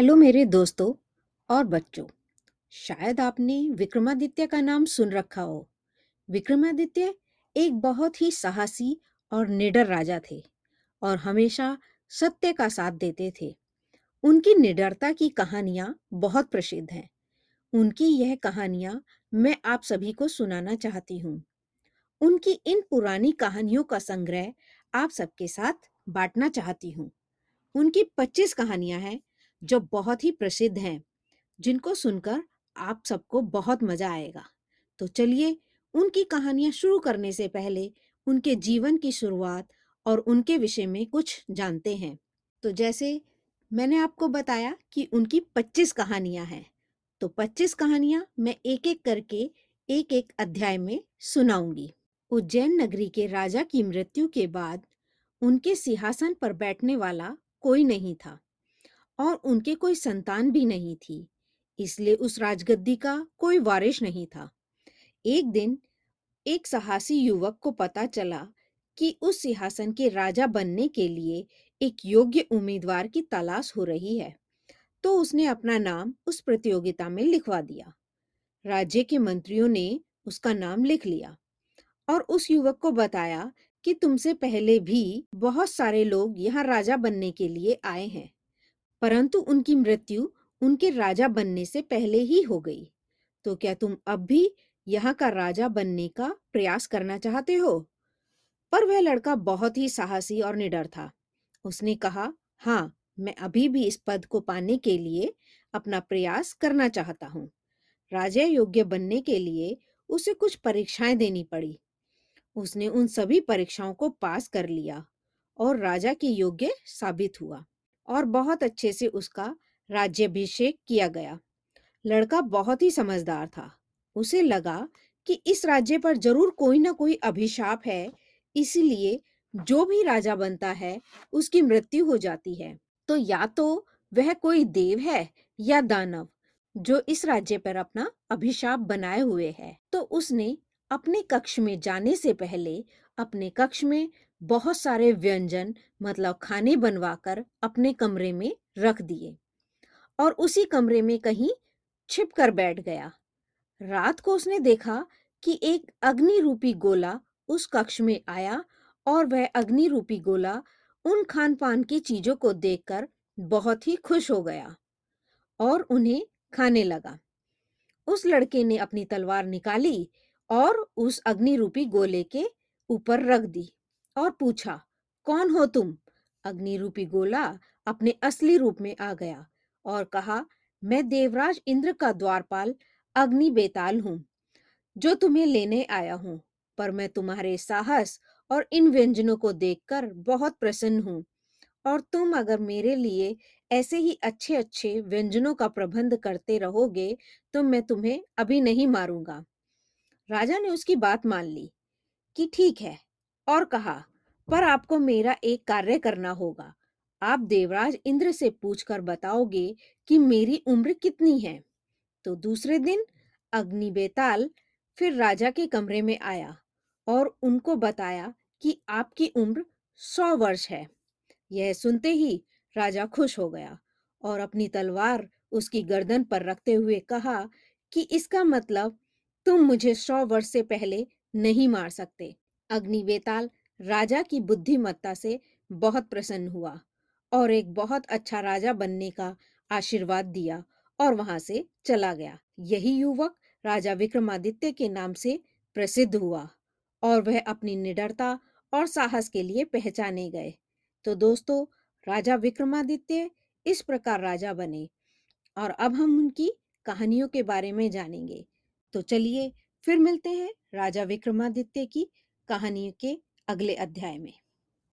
Hello मेरे दोस्तों और बच्चों, शायद आपने विक्रमादित्य का नाम सुन रखा हो। विक्रमादित्य एक बहुत ही साहसी और निडर राजा थे और हमेशा सत्य का साथ देते थे। उनकी निडरता की कहानियाँ बहुत प्रसिद्ध हैं। उनकी यह कहानियाँ मैं आप सभी को सुनाना चाहती हूँ। उनकी इन पुरानी कहानियों का संग्रह आप सबके साथ बांटना चाहती हूँ। उनकी 25 कहानियाँ हैं जो बहुत ही प्रसिद्ध हैं, जिनको सुनकर आप सबको बहुत मज़ा आएगा। तो चलिए, उनकी कहानियाँ शुरू करने से पहले उनके जीवन की शुरुआत और उनके विषय में कुछ जानते हैं। तो जैसे मैंने आपको बताया कि उनकी 25 कहानियाँ हैं तो 25 कहानियाँ मैं एक एक करके एक एक अध्याय में सुनाऊँगी। उज्जैन नगरी के राजा की मृत्यु के बाद उनके सिंहासन पर बैठने वाला कोई नहीं था। और उनके कोई संतान भी नहीं थी, इसलिए उस राजगद्दी का कोई वारिश नहीं था। एक दिन एक साहसी युवक को पता चला कि उस सिंहासन के राजा बनने के लिए एक योग्य उम्मीदवार की तलाश हो रही है तो उसने अपना नाम उस प्रतियोगिता में लिखवा दिया। राज्य के मंत्रियों ने उसका नाम लिख लिया और उस युवक को बताया कि तुमसे पहले भी बहुत सारे लोग यहाँ राजा बनने के लिए आए हैं। परंतु उनकी मृत्यु उनके राजा बनने से पहले ही हो गई। तो क्या तुम अब भी यहाँ का राजा बनने का प्रयास करना चाहते हो? पर वह लड़का बहुत ही साहसी और निडर था। उसने कहा हाँ मैं अभी भी इस पद को पाने के लिए अपना प्रयास करना चाहता हूँ। राजा योग्य बनने के लिए उसे कुछ परीक्षाएँ देनी पड़ी। उसने उन सभी परीक्षाओं को पास कर लिया और राजा के योग्य साबित हुआ। और बहुत अच्छे से उसका राज्यभिषेक किया गया। लड़का बहुत ही समझदार था। उसे लगा कि इस राज्य पर ज़रूर कोई ना कोई अभिशाप है, इसलिए जो भी राजा बनता है, उसकी मृत्यु हो जाती है। तो या तो वह कोई देव है या दानव, जो इस राज्य पर अपना अभिशाप बनाए हुए है। तो उसने अपने कक्ष में जाने से पहले, अपने कक्ष में बहुत सारे व्यंजन मतलब खाने बनवाकर अपने कमरे में रख दिए। और उसी कमरे में कहीं छिप कर बैठ गया। रात को उसने देखा कि एक अग्नि रूपी गोला उस कक्ष में आया और वह अग्नि रूपी गोला उन खान पान की चीज़ों को देखकर बहुत ही खुश हो गया और उन्हें खाने लगा। उस लड़के ने अपनी तलवार निकाली और उस अग्नि रूपी गोले के ऊपर रख दी। और पूछा, कौन हो तुम? अग्नि रूपी गोला अपने असली रूप में आ गया और कहा, मैं देवराज इंद्र का द्वारपाल, अग्नि बेताल हूँ, जो तुम्हें लेने आया हूँ, पर मैं तुम्हारे साहस और इन व्यंजनों को देखकर बहुत प्रसन्न हूँ, और तुम अगर मेरे लिए ऐसे ही अच्छे अच्छे व्यंजनों का प्रबंध करते रहोगे तो मैं तुम्हें अभी नहीं मारूँगा। राजा ने उसकी बात मान ली कि ठीक है, और कहा पर आपको मेरा एक कार्य करना होगा। आप देवराज इंद्र से पूछकर बताओगे कि मेरी उम्र कितनी है? तो दूसरे दिन अग्नि बेताल फिर राजा के कमरे में आया और उनको बताया कि आपकी उम्र सौ वर्ष है। यह सुनते ही राजा खुश हो गया और अपनी तलवार उसकी गर्दन पर रखते हुए कहा कि इसका मतलब तुम मुझे सौ वर्ष से पहले नहीं मार सकते। अग्निवेताल राजा की बुद्धिमत्ता से बहुत प्रसन्न हुआ और एक बहुत अच्छा राजा बनने का आशीर्वाद दिया और वहाँ से चला गया। यही युवक राजा विक्रमादित्य के नाम से प्रसिद्ध हुआ और वह अपनी निडरता और साहस के लिए पहचाने गए। तो दोस्तों, राजा विक्रमादित्य इस प्रकार राजा बने और अब हम उनकी कहानियों के बारे में जानेंगे। तो चलिए फिर मिलते हैं राजा विक्रमादित्य की कहानी के अगले अध्याय में।